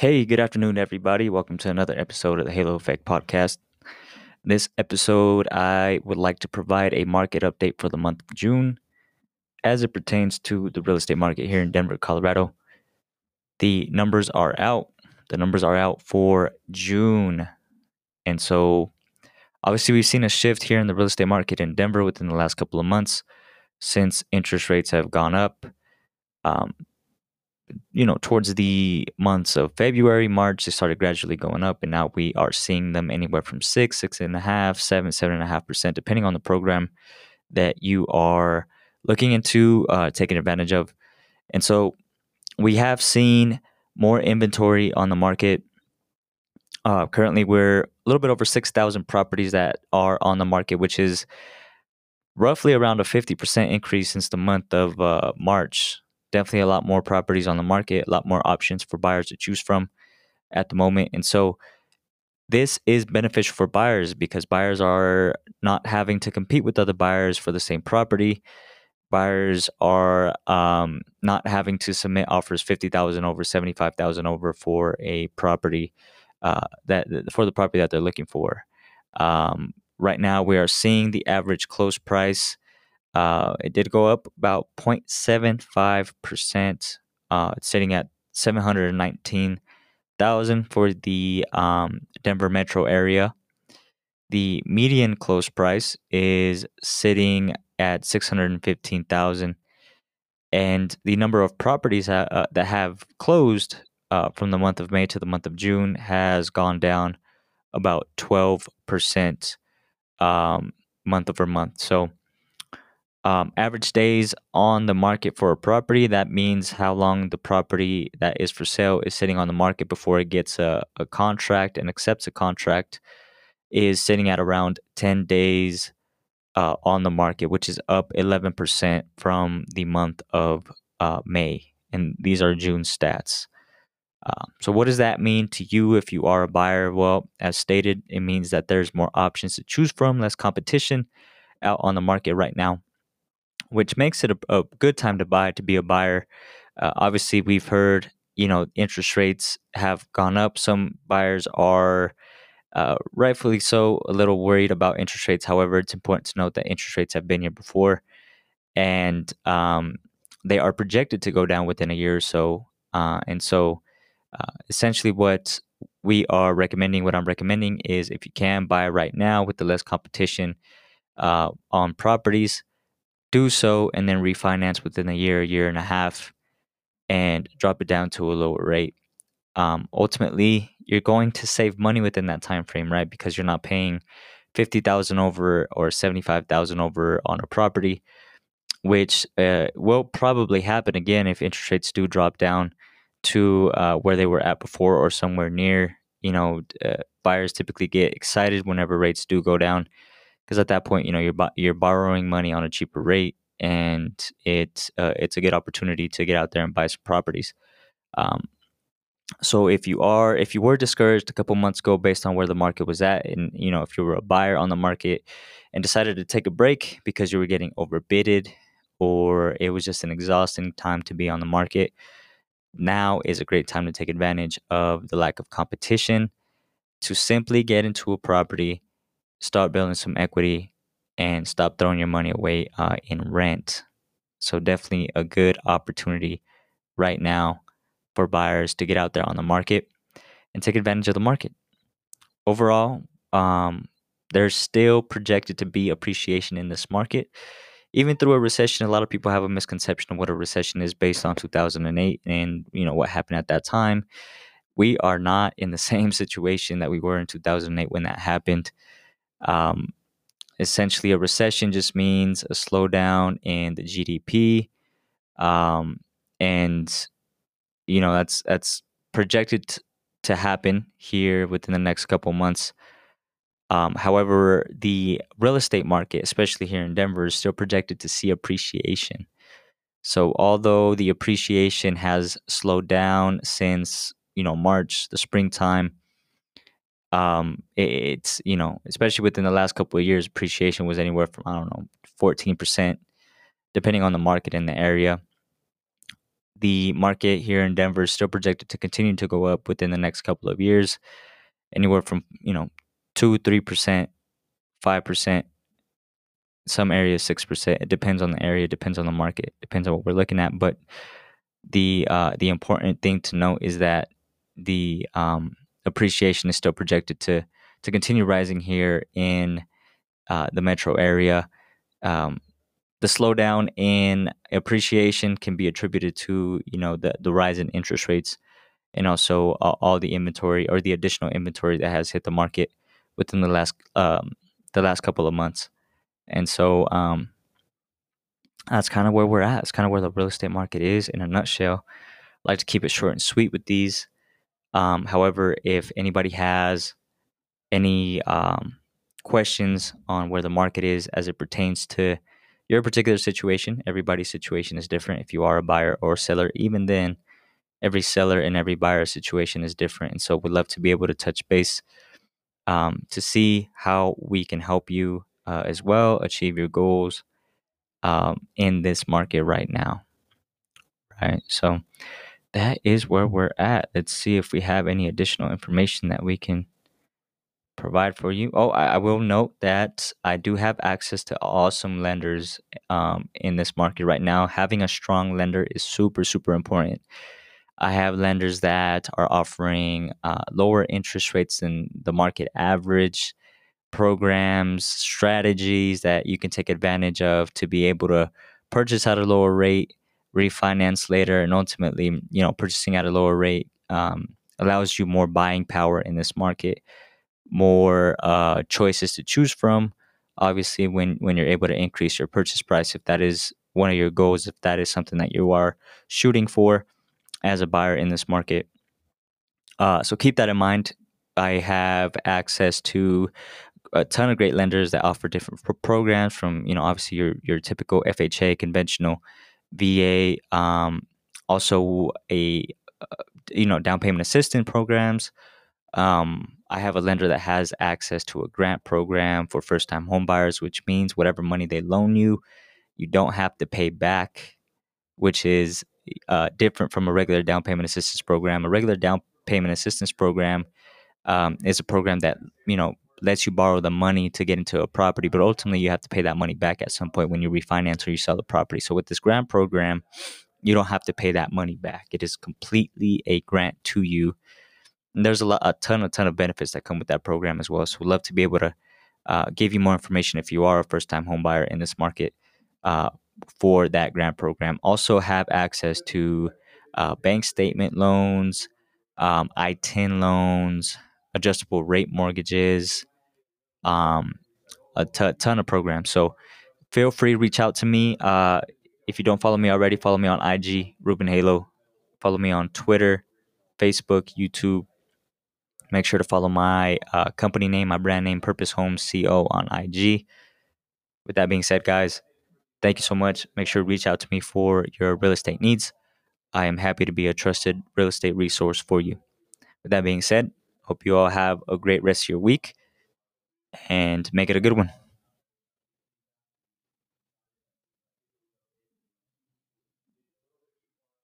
Hey, good afternoon, everybody. Welcome to another episode of the Halo Effect Podcast. This episode, I would like to provide a market update for the month of June as it pertains to the real estate market here in Denver, Colorado. The numbers are out. The numbers are out for June. And so, obviously, we've seen a shift here in the real estate market in Denver within the last couple of months since interest rates have gone up. Um, you know, towards the months of February, March, they started gradually going up, and now we are seeing them anywhere from six, six and a half, seven, seven and a half percent, depending on the program that you are looking into uh, taking advantage of. And so we have seen more inventory on the market. Uh, currently, we're a little bit over 6,000 properties that are on the market, which is roughly around a 50% increase since the month of uh, March definitely a lot more properties on the market, a lot more options for buyers to choose from at the moment. And so this is beneficial for buyers because buyers are not having to compete with other buyers for the same property. Buyers are um, not having to submit offers fifty thousand over, seventy five thousand over for a property uh, that for the property that they're looking for. Um, right now, we are seeing the average close price uh, it did go up about 0.75%. Uh, sitting at 719,000 for the um, Denver metro area. The median close price is sitting at 615,000 and the number of properties ha- uh, that have closed uh, from the month of May to the month of June has gone down about 12% um, month over month. So um, average days on the market for a property. That means how long the property that is for sale is sitting on the market before it gets a, a contract and accepts a contract is sitting at around 10 days uh, on the market, which is up 11% from the month of uh, May. And these are June stats. Uh, so, what does that mean to you if you are a buyer? Well, as stated, it means that there's more options to choose from, less competition out on the market right now which makes it a, a good time to buy to be a buyer. Uh, obviously, we've heard you know interest rates have gone up. Some buyers are uh, rightfully so a little worried about interest rates. However, it's important to note that interest rates have been here before, and um, they are projected to go down within a year or so. Uh, and so, uh, essentially, what we are recommending, what I'm recommending, is if you can buy right now with the less competition uh, on properties do so and then refinance within a year, year and a half, and drop it down to a lower rate. Um, ultimately, you're going to save money within that time frame, right? Because you're not paying fifty thousand over or seventy five thousand over on a property, which uh, will probably happen again if interest rates do drop down to uh, where they were at before or somewhere near. You know, uh, buyers typically get excited whenever rates do go down because at that point, you know, you're you're borrowing money on a cheaper rate, and it's uh, it's a good opportunity to get out there and buy some properties. Um, so if you are if you were discouraged a couple months ago based on where the market was at, and you know if you were a buyer on the market and decided to take a break because you were getting overbidded or it was just an exhausting time to be on the market, now is a great time to take advantage of the lack of competition to simply get into a property start building some equity and stop throwing your money away uh, in rent. So, definitely a good opportunity right now for buyers to get out there on the market and take advantage of the market. Overall, um, there's still projected to be appreciation in this market. Even through a recession, a lot of people have a misconception of what a recession is based on 2008 and you know what happened at that time. We are not in the same situation that we were in 2008 when that happened. Um, essentially, a recession just means a slowdown in the GDP, um, and you know that's that's projected to happen here within the next couple months. Um, however, the real estate market, especially here in Denver, is still projected to see appreciation. So, although the appreciation has slowed down since you know March, the springtime, um, it's you know especially within the last couple of years appreciation was anywhere from i don't know 14% depending on the market in the area the market here in Denver is still projected to continue to go up within the next couple of years, anywhere from you know two, three percent, five percent. Some areas six percent. It depends on the area. Depends on the market. Depends on what we're looking at. But the uh, the important thing to note is that the um, appreciation is still projected to to continue rising here in uh, the metro area. Um, the slowdown in appreciation can be attributed to you know the the rise in interest rates and also uh, all the inventory or the additional inventory that has hit the market within the last um, the last couple of months. And so um, that's kind of where we're at. It's kind of where the real estate market is in a nutshell. I like to keep it short and sweet with these um, however if anybody has any um, questions on where the market is as it pertains to your particular situation. Everybody's situation is different. If you are a buyer or a seller, even then, every seller and every buyer situation is different. And so we'd love to be able to touch base um, to see how we can help you uh, as well achieve your goals um, in this market right now. Right. So that is where we're at. Let's see if we have any additional information that we can provide for you. Oh, I, I, will note that I do have access to awesome lenders um, in this market right now. Having a strong lender is super, super important. I have lenders that are offering uh, lower interest rates than the market average, programs, strategies that you can take advantage of to be able to purchase at a lower rate, refinance later, and ultimately, you know, purchasing at a lower rate um, allows you more buying power in this market more uh, choices to choose from. Obviously, when when you're able to increase your purchase price, if that is one of your goals, if that is something that you are shooting for as a buyer in this market, uh, so keep that in mind. I have access to a ton of great lenders that offer different pro- programs from you know obviously your your typical FHA conventional VA, um, also a uh, you know down payment assistance programs. Um, I have a lender that has access to a grant program for first time homebuyers, which means whatever money they loan you, you don't have to pay back, which is uh, different from a regular down payment assistance program. A regular down payment assistance program um, is a program that, you know, lets you borrow the money to get into a property, but ultimately you have to pay that money back at some point when you refinance or you sell the property. So with this grant program, you don't have to pay that money back. It is completely a grant to you and there's a lot, a ton, a ton of benefits that come with that program as well. So we'd love to be able to uh, give you more information if you are a first-time home buyer in this market uh, for that grant program. Also have access to uh, bank statement loans, um, ITIN loans, adjustable rate mortgages, um, a t- ton of programs. So feel free to reach out to me. Uh, if you don't follow me already, follow me on IG, Ruben Halo. Follow me on Twitter, Facebook, YouTube, Make sure to follow my uh, company name, my brand name, Purpose Homes CO on IG. With that being said, guys, thank you so much. Make sure to reach out to me for your real estate needs. I am happy to be a trusted real estate resource for you. With that being said, hope you all have a great rest of your week and make it a good one.